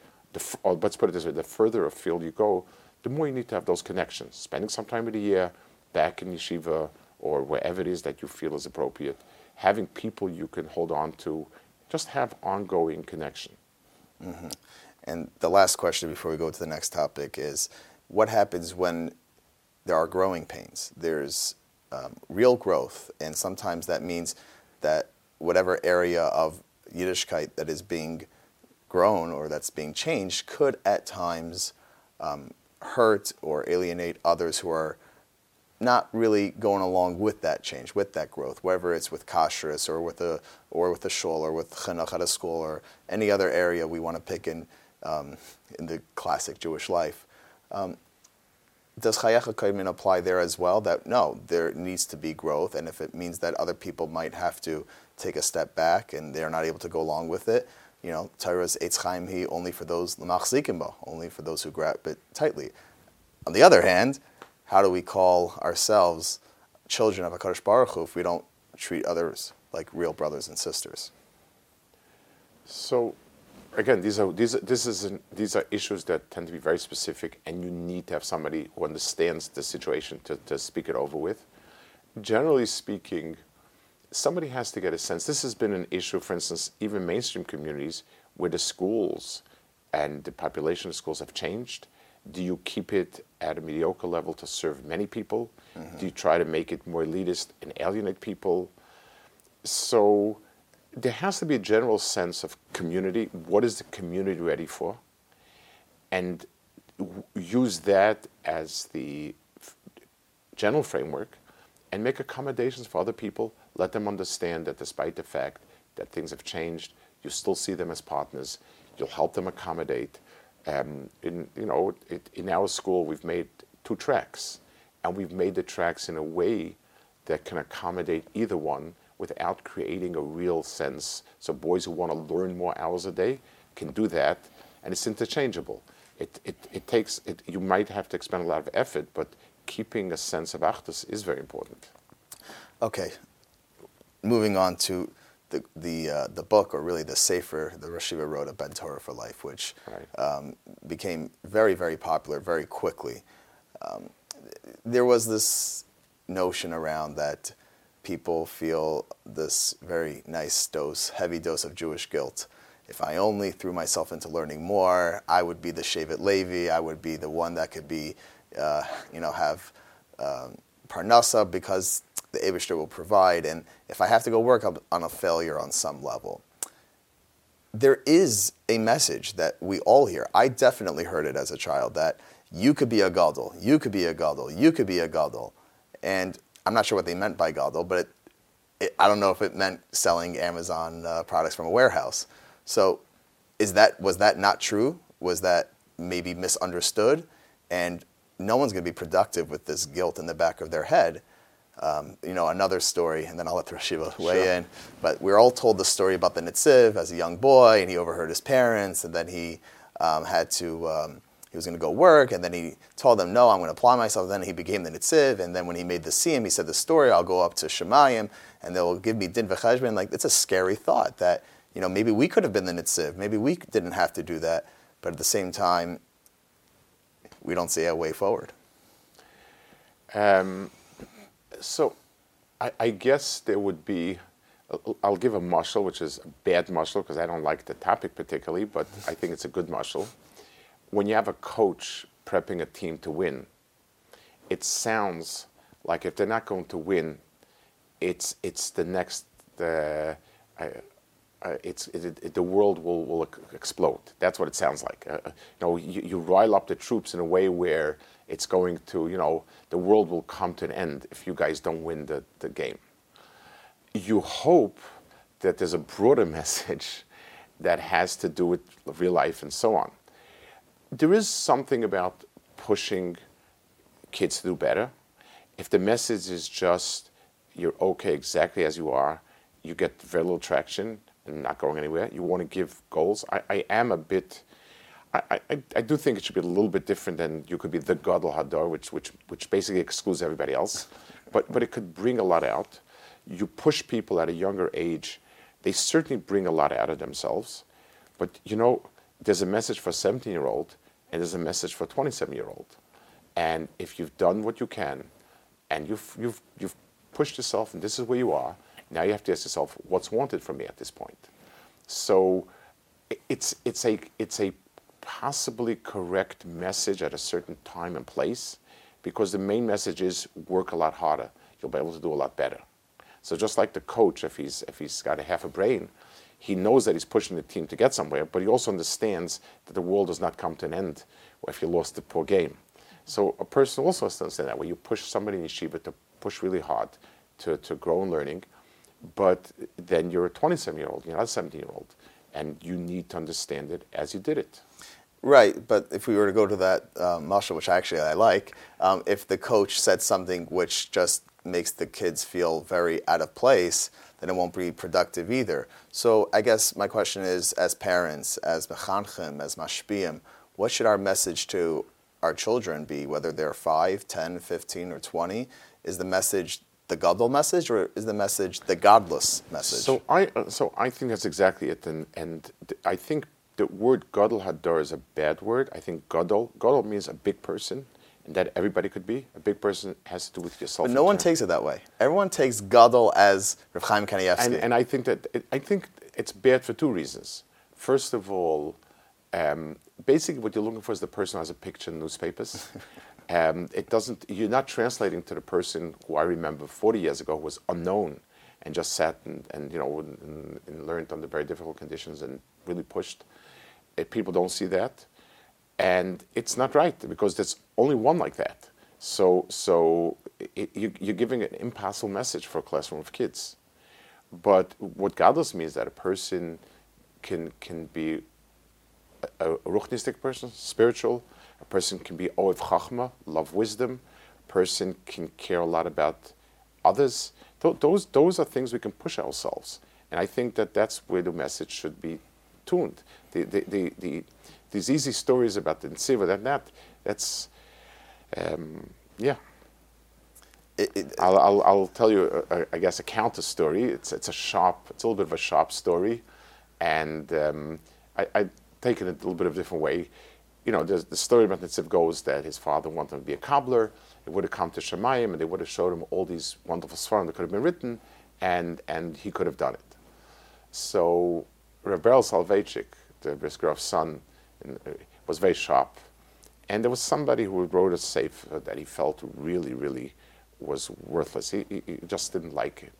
or let's put it this way: the further afield you go, the more you need to have those connections. Spending some time of the year back in yeshiva or wherever it is that you feel is appropriate, having people you can hold on to, just have ongoing connection. Mm-hmm. And the last question before we go to the next topic is what happens when there are growing pains? There's um, real growth, and sometimes that means that whatever area of Yiddishkeit that is being grown or that's being changed could at times um, hurt or alienate others who are not really going along with that change, with that growth, whether it's with kashrus or with a or with a shul or with chinuch at a school or any other area we want to pick in um, in the classic Jewish life. Um, does Chayecha Kaimin apply there as well? That no, there needs to be growth, and if it means that other people might have to take a step back and they're not able to go along with it, you know, Torah's Eitz Hi only for those lemachzikimbo, only for those who grab it tightly. On the other hand, how do we call ourselves children of Hakadosh Baruch Hu if we don't treat others like real brothers and sisters? So again, these are these this is an, these are issues that tend to be very specific, and you need to have somebody who understands the situation to, to speak it over with. Generally speaking, somebody has to get a sense. This has been an issue, for instance, even mainstream communities where the schools and the population of schools have changed. Do you keep it at a mediocre level to serve many people? Mm-hmm. Do you try to make it more elitist and alienate people? So there has to be a general sense of community. What is the community ready for? And use that as the general framework and make accommodations for other people. Let them understand that despite the fact that things have changed, you still see them as partners. You'll help them accommodate. Um, in, you know, it, in our school, we've made two tracks, and we've made the tracks in a way that can accommodate either one without creating a real sense. So boys who want to learn more hours a day can do that, and it's interchangeable. It, it, it takes, it, you might have to expend a lot of effort, but keeping a sense of achdus is very important. Okay, moving on to the the uh, the book, or really the Sefer, the Rosh Yeshiva wrote, a Ben Torah for Life, which Right. um, became very very popular very quickly. Um, there was this notion around that people feel this very nice dose, heavy dose of Jewish guilt. If I only threw myself into learning more, I would be the Shevet Levi. I would be the one that could be, uh, you know, have um, because the Aibeshter will provide. And if I have to go work, on a failure on some level. There is a message that we all hear. I definitely heard it as a child that you could be a gadol, you could be a gadol, you could be a gadol, and I'm not sure what they meant by gadol, but it, it, I don't know if it meant selling Amazon uh, products from a warehouse. So is that was that not true? Was that maybe misunderstood? And no one's going to be productive with this guilt in the back of their head. Um, you know, another story, and then I'll let the Rosh Yeshiva weigh Sure. in. But we're all told the story about the Nitziv as a young boy, and he overheard his parents, and then he um, had to, um, he was going to go work, and then he told them, no, I'm going to apply myself. Then he became the Nitziv, and then when he made the Siyum, he said the story, I'll go up to Shamayim, and they'll give me Din V'cheshbon. Like, it's a scary thought that, you know, maybe we could have been the Nitziv. Maybe we didn't have to do that. But at the same time, we don't see a way forward. Um, so, I, I guess there would be. I'll give a mushal, which is a bad mushal because I don't like the topic particularly, but I think it's a good mushal. When you have a coach prepping a team to win, it sounds like if they're not going to win, it's it's the next the. Uh, uh, it's it, it, the world will, will explode. That's what it sounds like. Uh, you know, you, you rile up the troops in a way where it's going to, you know, the world will come to an end if you guys don't win the, the game. You hope that there's a broader message that has to do with real life and so on. There is something about pushing kids to do better. If the message is just you're okay exactly as you are, you get very little traction and not going anywhere. You want to give goals. I, I am a bit. I, I, I do think it should be a little bit different than you could be the Gadol Hador, which which which basically excludes everybody else. But but it could bring a lot out. You push people at a younger age. They certainly bring a lot out of themselves. But you know, there's a message for a 17 year old and there's a message for a 27 year old. And if you've done what you can, and you've you've you've pushed yourself, and this is where you are, now you have to ask yourself, what's wanted from me at this point? So, it's it's a it's a possibly correct message at a certain time and place, because the main message is work a lot harder. You'll be able to do a lot better. So just like the coach, if he's if he's got a half a brain, he knows that he's pushing the team to get somewhere, but he also understands that the world does not come to an end if you lost the poor game. So a person also has to understand that when you push somebody in yeshiva to push really hard to, to grow in learning, but then you're a 27 year old, you're not a 17 year old, and you need to understand it as you did it. Right, but if we were to go to that um, mashal, which actually I like, um, if the coach said something which just makes the kids feel very out of place, then it won't be productive either. So I guess my question is, as parents, as mechanchim, as mashpiyim, what should our message to our children be, whether they're 5, 10, 15, or 20? Is the message the gadol message, or is the message the godless message? So I, so I think that's exactly it, and and I think the word gadol hador is a bad word. I think gadol gadol means a big person, and that everybody could be a big person has to do with yourself. but no one terms- takes it that way. Everyone takes gadol as Rav Chaim Kanievsky. and, and I think that it, I think it's bad for two reasons. First of all, um, basically what you're looking for is the person who has a picture in newspapers. um, it doesn't. You're not translating to the person who I remember 40 years ago who was unknown and just sat and, and you know and, and learned under very difficult conditions and really pushed. Uh, people don't see that, and it's not right because there's only one like that. So so it, you, you're giving an impossible message for a classroom of kids. But what Gadol means is that a person can can be a, a ruchnistic person, spiritual. A person can be ohev chachma, love wisdom. A person can care a lot about others. Th- those those are things we can push ourselves, and I think that that's where the message should be tuned. The the the, the these easy stories about the nsiva that that that's um, yeah. It- it- I'll, I'll, I'll tell you, uh, I guess, a counter story. It's, it's a sharp, it's a little bit of a sharp story. And um, I, I take it a little bit of a different way. You know, the story about Nitziv goes that his father wanted him to be a cobbler. He would have come to Shamayim and they would have showed him all these wonderful svarim that could have been written, and, and he could have done it. So Rebel Soloveitchik, the Brisker Rov son, uh, was very sharp. And there was somebody who wrote a sefer that he felt really, really was worthless. He, he, he just didn't like it.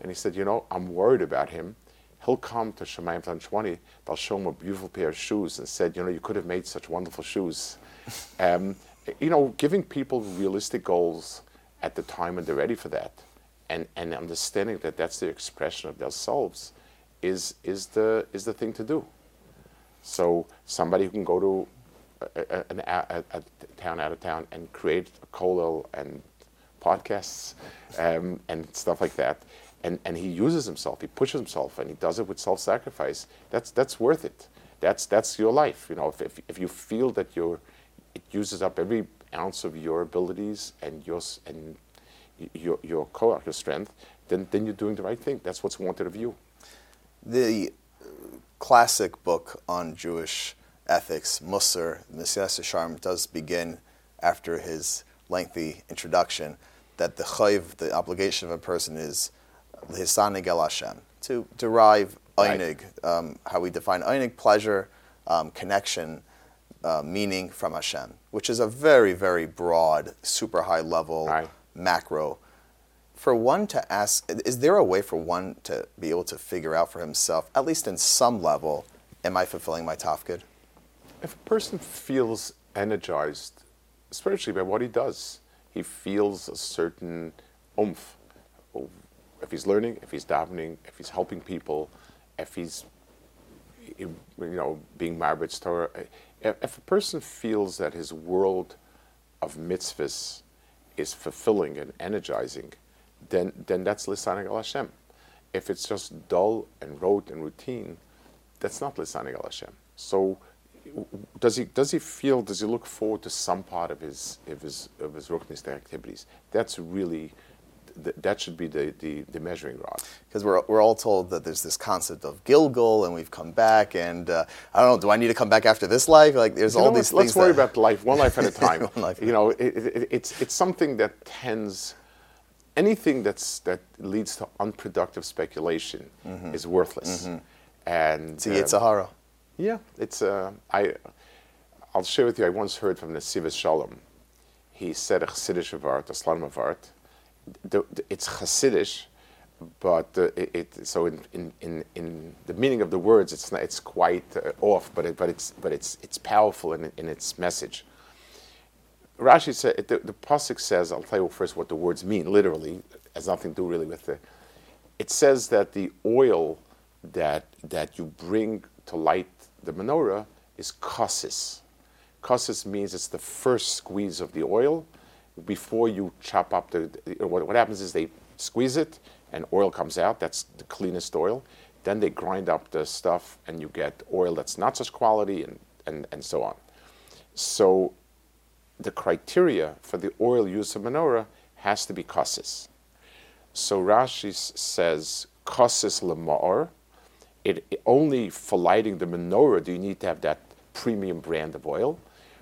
And he said, you know, I'm worried about him. He'll come to Shamayim Tan 20, they'll show him a beautiful pair of shoes and said, you know, you could have made such wonderful shoes. um, you know, giving people realistic goals at the time when they're ready for that and, and understanding that that's the expression of themselves is, is, the, is the thing to do. So somebody who can go to a, a, a, town out of town and create a kollel and podcasts um, and stuff like that. And, and he uses himself, he pushes himself, and he does it with self-sacrifice. That's, that's worth it. That's, that's your life. You know, if, if, if you feel that you're, it uses up every ounce of your abilities and your, and your, your core, your strength, then, then you're doing the right thing. That's what's wanted of you. The classic book on Jewish ethics, Musar, Mesilas Yesharim, does begin after his lengthy introduction that the chayv, the obligation of a person is hisanig el Hashem, to derive Right. einig, um, how we define einig, pleasure, um, connection, uh, meaning from Hashem, which is a very, very broad, super high level, Right. macro for one to ask is there a way for one to be able to figure out for himself at least in some level am i fulfilling my tafkid If a person feels energized spiritually by what he does, he feels a certain oomph. If he's learning, if he's davening, if he's helping people, if he's you know being marbitz Torah, if a person feels that his world of mitzvahs is fulfilling and energizing, then then that's lisanig al Hashem. If it's just dull and rote and routine, that's not lisanig al Hashem. So does he does he feel does he look forward to some part of his of his of his Ruchnistic activities? That's really th- that should be the, the, the measuring rod. because we're, we're all told that there's this concept of gilgul and we've come back and uh, I don't know do I need to come back after this life like there's You all know, these let's, things let's worry about life one life at a time. You know, it, it, it's it's something that tends anything that's that leads to unproductive speculation is worthless. And it's a horror. Yeah, it's uh, I. I'll share with you. I once heard from Nesivos Shalom. He said a Chassidish of art, a Slalom of art. The, the, it's Chassidish, but uh, it, it so in, in, in, in the meaning of the words, it's not, it's quite uh, off, but it, but it's but it's it's powerful in, in its message. Rashi said the, the pasuk says. I'll tell you first what the words mean. Literally, has nothing to do really with the. It says that the oil that that you bring to light the menorah is kassis. Kassis means it's the first squeeze of the oil before you chop up the. the- what, what happens is they squeeze it and oil comes out. That's the cleanest oil. Then they grind up the stuff and you get oil that's not such quality and, and, and so on. So the criteria for the oil used for menorah has to be kassis. So Rashi says kassis lemar. It, it- only for lighting the menorah do you need to have that premium brand of oil.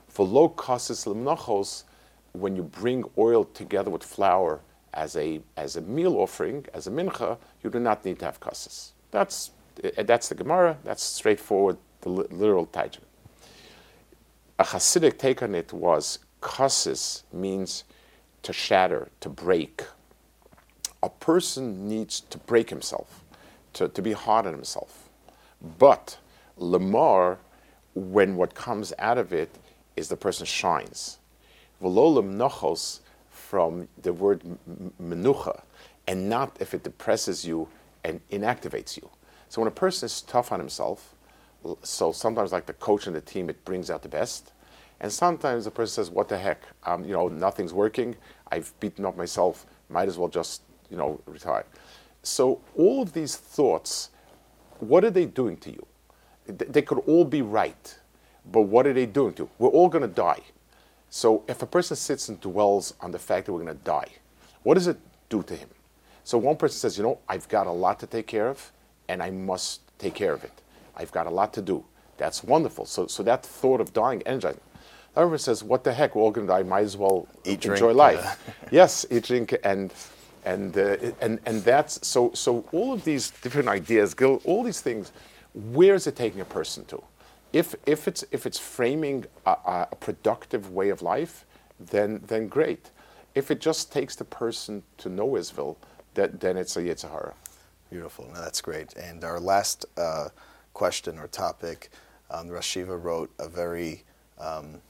For low kassis lemnachos, when you bring oil together with flour as a as a meal offering, as a mincha, you do not need to have kassis. That's eh, that's the Gemara. That's straightforward, the literal taijim a Hasidic take on it was kassis means to shatter, to break. A person needs to break himself, to, to be hard on himself. But lemar, when what comes out of it is the person shines. V'lo lemnochos from the word menucha, and not if it depresses you and inactivates you. So when a person is tough on himself, so sometimes like the coach and the team, it brings out the best. And sometimes the person says, "What the heck? Um, you know, nothing's working. I've beaten up myself. Might as well just, you know, retire." So all of these thoughts, what are they doing to you? They could all be right, but what are they doing to you? We're all going to die. So if a person sits and dwells on the fact that we're going to die, what does it do to him? So one person says, you know, I've got a lot to take care of, and I must take care of it. I've got a lot to do. That's wonderful. So, so that thought of dying energizes. Person says, what the heck? We're all going to die. Might as well Eat, enjoy drink, life. yes, eat, drink, and and uh, and and that's so. So all of these different ideas, all these things. Where is it taking a person to? If if it's if it's framing a, a productive way of life, then then great. If it just takes the person to Noahsville, that then it's a yetzer hara. Beautiful. No, that's great. And our last uh, question or topic, um, Rosh Yeshiva wrote a very um,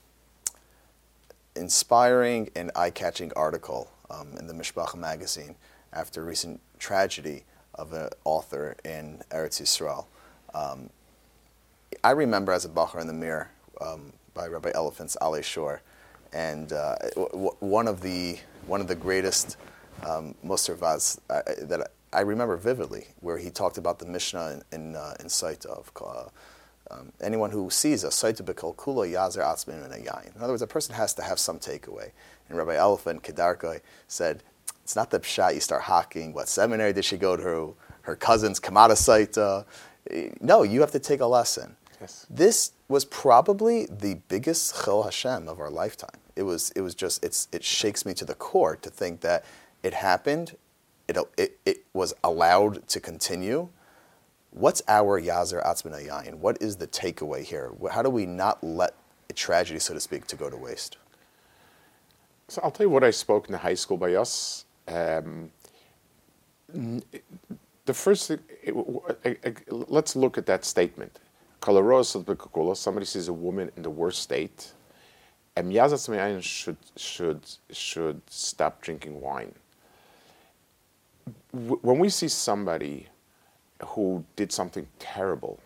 inspiring and eye-catching article um, in the Mishpacha magazine after a recent tragedy of an author in Eretz Yisrael. Um, I remember as a bacher in the Mir um, by Rabbi Elefant's Ale Shore, and uh, w- one of the one of the greatest um, uh, that I remember vividly, where he talked about the Mishnah in in, uh, in sight of. Uh, um, anyone who sees a sight bikol kula yazer atzmin and a yain. In other words, a person has to have some takeaway. And Rabbi Elefant Kedarkoi said, it's not the pshat you start hawking. What seminary did she go to? Her cousins come out of Saita. No, you have to take a lesson. Yes. This was probably the biggest chil Hashem of our lifetime. It was, it was just, it's, it shakes me to the core to think that it happened, it, it, it was allowed to continue. What's our Yazer Atzmin Yayin? What is the takeaway here? How do we not let a tragedy, so to speak, to go to waste? So I'll tell you what I spoke in the high school by us. Um, the first thing, it- let's look at that statement. Somebody sees a woman in the worst state, and Yazat Samayan should should should stop drinking wine. When we see somebody who did something terrible,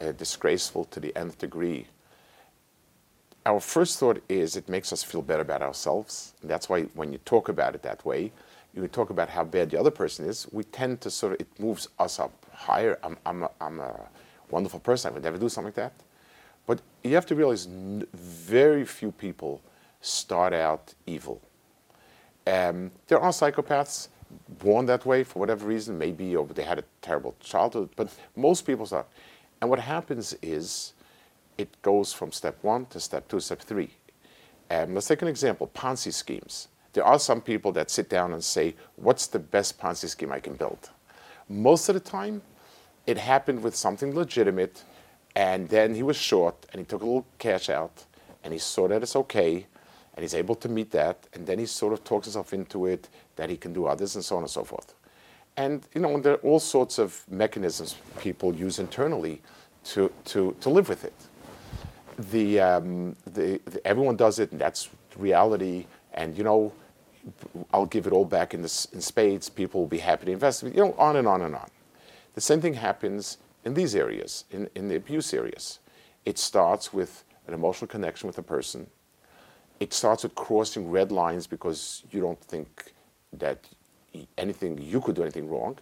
uh, disgraceful to the nth degree, our first thought is it makes us feel better about ourselves. And that's why when you talk about it that way, you talk about how bad the other person is, we tend to sort of, it moves us up higher. I'm, I'm, a, I'm a wonderful person. I would never do something like that. But you have to realize very few people start out evil. Um, there are psychopaths born that way for whatever reason, maybe or they had a terrible childhood, but most people start. And what happens is it goes from step one to step two, step three. Um, let's take an example Ponzi schemes. There are some people that sit down and say, What's the best Ponzi scheme I can build? Most of the time, it happened with something legitimate, and then he was short and he took a little cash out and he saw that it's okay and he's able to meet that, and then he sort of talks himself into it that he can do others and so on and so forth. And you know, there are all sorts of mechanisms people use internally to, to, to live with it the, um, the, the everyone does it, and that's reality. And you know, I'll give it all back in, this, in spades. People will be happy to invest. You know, on and on and on. The same thing happens in these areas, in, in the abuse areas. It starts with an emotional connection with a person. It starts with crossing red lines because you don't think that anything you could do anything wrong,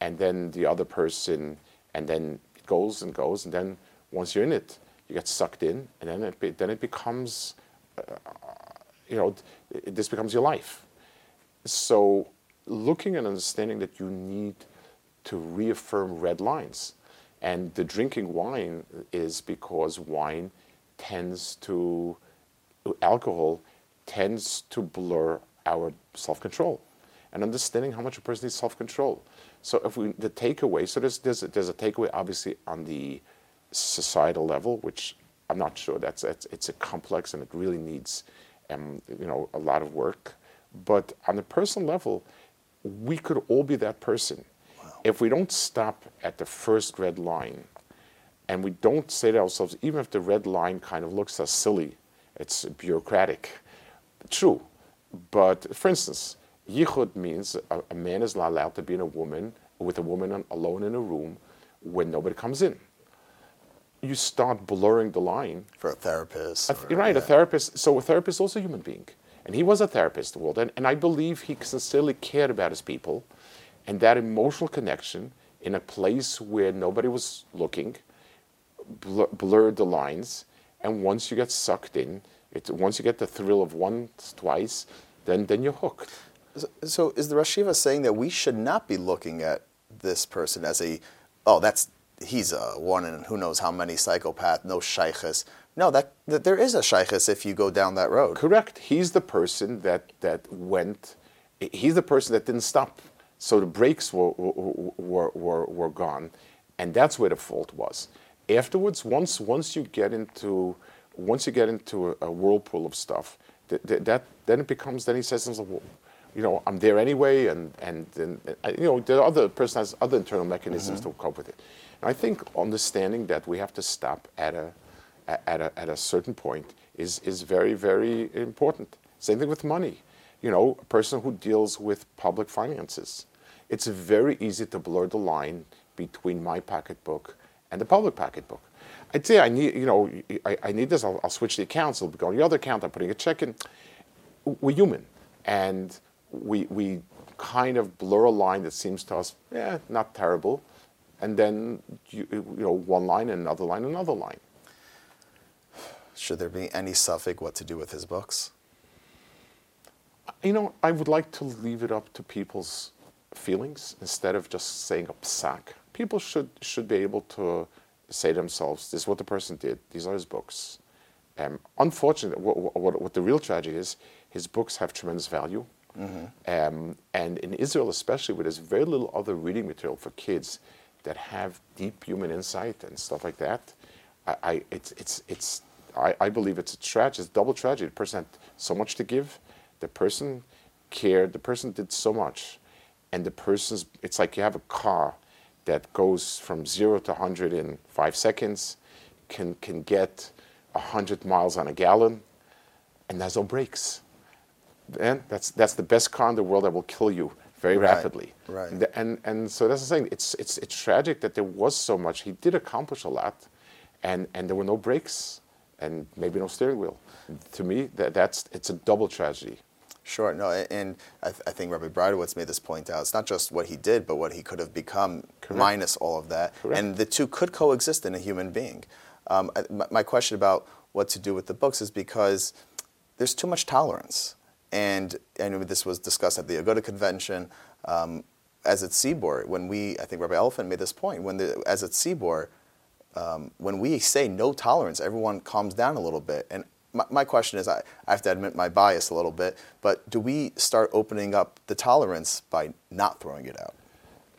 and then the other person, and then it goes and goes, and then once you're in it, you get sucked in, and then it then it becomes, uh, you know, th- this becomes your life. So, looking and understanding that you need to reaffirm red lines, and the drinking wine is because wine tends to, alcohol tends to blur our self-control, and understanding how much a person needs self-control. So, if we the takeaway, so there's there's a, there's a takeaway obviously on the societal level, which I'm not sure that's it's, it's a complex and it really needs um, you know a lot of work. But on the personal level, we could all be that person if we don't stop at the first red line, and we don't say to ourselves, even if the red line kind of looks us silly, it's bureaucratic. True, but for instance, yichud means a, a man is not allowed to be in a woman with a woman alone in a room when nobody comes in you start blurring the line. For a therapist. A th- you're right, a therapist. So a therapist is also a human being. And he was a therapist, Walt. And, and I believe he sincerely cared about his people. And that emotional connection in a place where nobody was looking blur, blurred the lines. And once you get sucked in, it, once you get the thrill of once, twice, then, then you're hooked. So, so is the Rosh Yeshiva saying that we should not be looking at this person as a, oh, that's he's a one and who knows how many psychopath, no shaykhs. No, that, that there is a shaykhs if you go down that road. Correct. He's the person that, that went, he's the person that didn't stop. So the brakes were, were, were, were gone. And that's where the fault was. Afterwards, once, once you get into, once you get into a, a whirlpool of stuff, that, that, then it becomes, then he says to himself, well, you know, I'm there anyway, and, and, and, you know, the other person has other internal mechanisms mm-hmm. to cope with it. And I think understanding that we have to stop at a, at a, at a certain point is, is very, very important. Same thing with money. You know, a person who deals with public finances, it's very easy to blur the line between my pocketbook and the public pocketbook. I'd say I need, you know, I, I need this. I'll, I'll switch the accounts. It'll go on the other account. I'm putting a check in. We're human, and we we kind of blur a line that seems to us, yeah, not terrible, and then you, you know one line, another line, another line. Should there be any suffix what to do with his books? You know, I would like to leave it up to people's feelings instead of just saying a psak. People should should be able to say to themselves, "This is what the person did. These are his books." Um, unfortunately, what, what, what the real tragedy is, his books have tremendous value, um, and in Israel, especially, where there's very little other reading material for kids that have deep human insight and stuff like that. I, I it's it's it's I, I believe it's a tragedy, it's a double tragedy. The person had so much to give, the person cared, the person did so much, and the person's it's like you have a car that goes from zero to 100 in five seconds, can can get 100 miles on a gallon, and has no brakes. Then that's that's the best car in the world that will kill you very Right, rapidly. right. And, and and so that's the thing. It's it's it's tragic that there was so much. He did accomplish a lot, and and there were no brakes, and maybe no steering wheel. To me, that that's it's a double tragedy. Sure, no, and I, th- I think Rabbi Brodowitz made this point out. It's not just what he did, but what he could have become Correct. minus all of that. Correct. And the two could coexist in a human being. Um, I- my, my question about what to do with the books is because there's too much tolerance. And, I know this was discussed at the Aguda convention. Um, as at Sibor, when we, I think Rabbi Elefant made this point, when the, as at Sibor, um, when we say no tolerance, everyone calms down a little bit. And my, my question is, I, I have to admit my bias a little bit, but do we start opening up the tolerance by not throwing it out?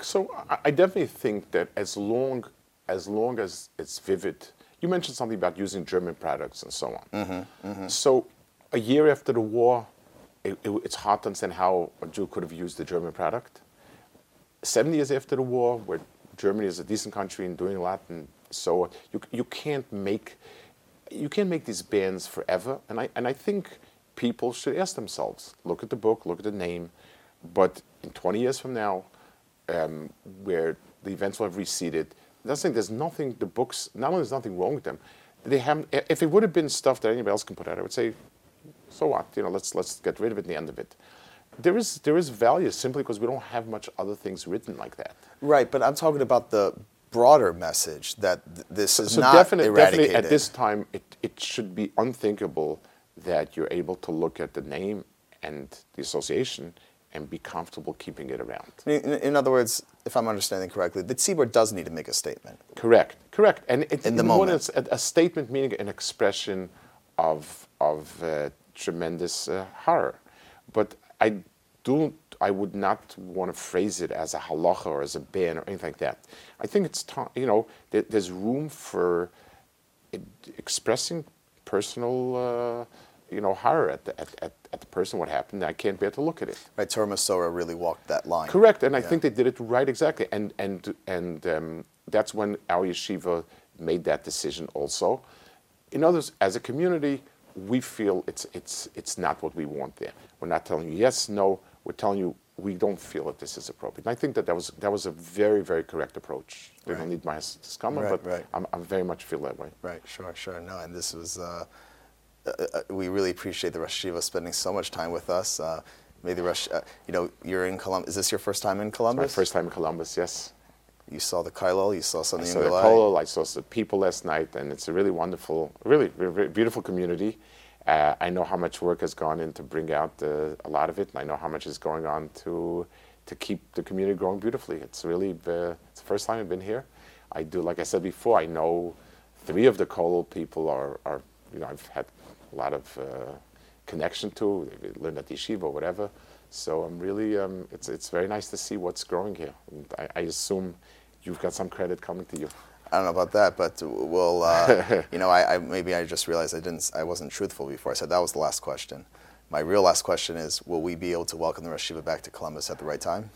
So I, I definitely think that as long as long as it's vivid, you mentioned something about using German products and so on. Mm-hmm, mm-hmm. So a year after the war, it, it, it's hard to understand how a Jew could have used the German product. Seven years after the war, where Germany is a decent country and doing a lot, and so you, you can't make you can't make these bans forever. And I and I think people should ask themselves: look at the book, look at the name, but in 20 years from now, um, where the events will have receded, that's thing. There's nothing. The books. Not only there's nothing wrong with them, they haven't. If it would have been stuff that anybody else can put out, I would say, so what? You know, let's let's get rid of it. the end of it. There is there is value simply because we don't have much other things written like that. Right, but I'm talking about the broader message that th- this is so not definite- eradicated. definitely at this time, it, it should be unthinkable that you're able to look at the name and the association and be comfortable keeping it around. in, in- other words, if I'm understanding correctly, the Tzibor does need to make a statement. Correct, correct. And it's In the moment. a, a statement meaning an expression of, of uh, tremendous uh, horror. But I do, I would not want to phrase it as a halacha or as a ban or anything like that. I think it's, ti you know, there, there's room for it, expressing personal, uh, you know, horror at the, at, at, at the person what happened. I can't bear to look at it. Right, Torah Umesorah really walked that line. Correct, and I Yeah. think they did it right exactly, and and and um, that's when our yeshiva made that decision also. In others, as a community, we feel it's it's it's not what we want there. We're not telling you yes, no. We're telling you we don't feel that this is appropriate. And I think that that was that was a very very correct approach. They Right. don't need my disclaimer, Right, but right. I'm, I'm very much feel that way. Right, sure, sure. No, and this was, uh, uh, uh, we really appreciate the Rosh Yeshiva spending so much time with us. Uh, may the Rosh, uh, you know, you're in Columbus. Is this your first time in My Columbus? first time in Columbus, yes. You saw the Kollel, you saw I something saw in the. Kollel, I saw the people last night, and it's a really wonderful, really, really beautiful community. Uh, I know how much work has gone in to bring out uh, a lot of it, and I know how much is going on to to keep the community growing beautifully. It's really it's the first time I've been here. I do, like I said before, I know three of the Kollel people are, are you know, I've had a lot of uh, connection to. Learned at yeshiva or whatever. So I'm really, um, it's it's very nice to see what's growing here. And I, I assume you've got some credit coming to you. I don't know about that, but we'll, uh, you know, I, I, maybe I just realized I didn't, I wasn't truthful before. I said that was the last question. My real last question is, will we be able to welcome the Rosh Yeshiva back to Columbus at the right time?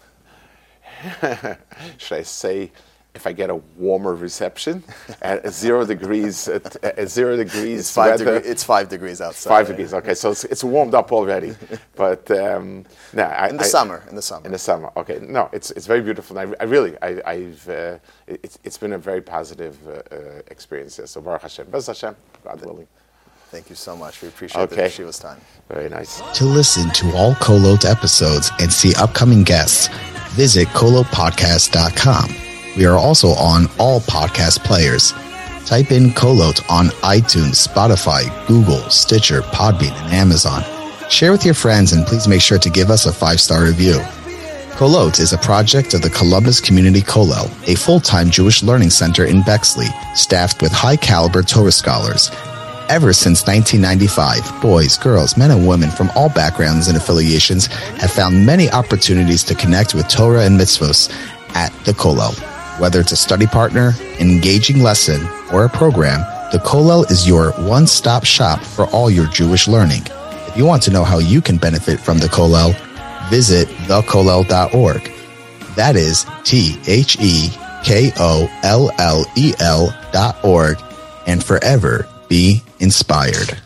should I say if I get a warmer reception at zero degrees at, at zero degrees It's five, weather, degree, it's five degrees outside. five degrees. Okay, so it's, it's warmed up already, but um, no, I, In the I- summer, in the summer. In the summer, okay. No, it's it's very beautiful. And I, I really, I, I've uh, it's it's been a very positive uh, uh, experience. There. So Baruch Hashem, Bez Hashem, God willing. Thank you so much. We appreciate Okay. the Shiva's time. Very nice. To listen to all Kolot episodes and see upcoming guests, visit kolotpodcast.com. We are also on all podcast players. Type in Kolot on iTunes, Spotify, Google, Stitcher, Podbean, and Amazon. Share with your friends and please make sure to give us a five star review. Kolot is a project of the Columbus Community Kollel, a full-time Jewish learning center in Bexley, staffed with high-caliber Torah scholars. Ever since 1995, boys, girls, men and women from all backgrounds and affiliations have found many opportunities to connect with Torah and mitzvos at the Kollel. Whether it's a study partner, an engaging lesson, or a program, the Kollel is your one-stop shop for all your Jewish learning. If you want to know how you can benefit from the Kollel, visit thekollel.org. That is T H E K O L L E L dot org and forever be inspired.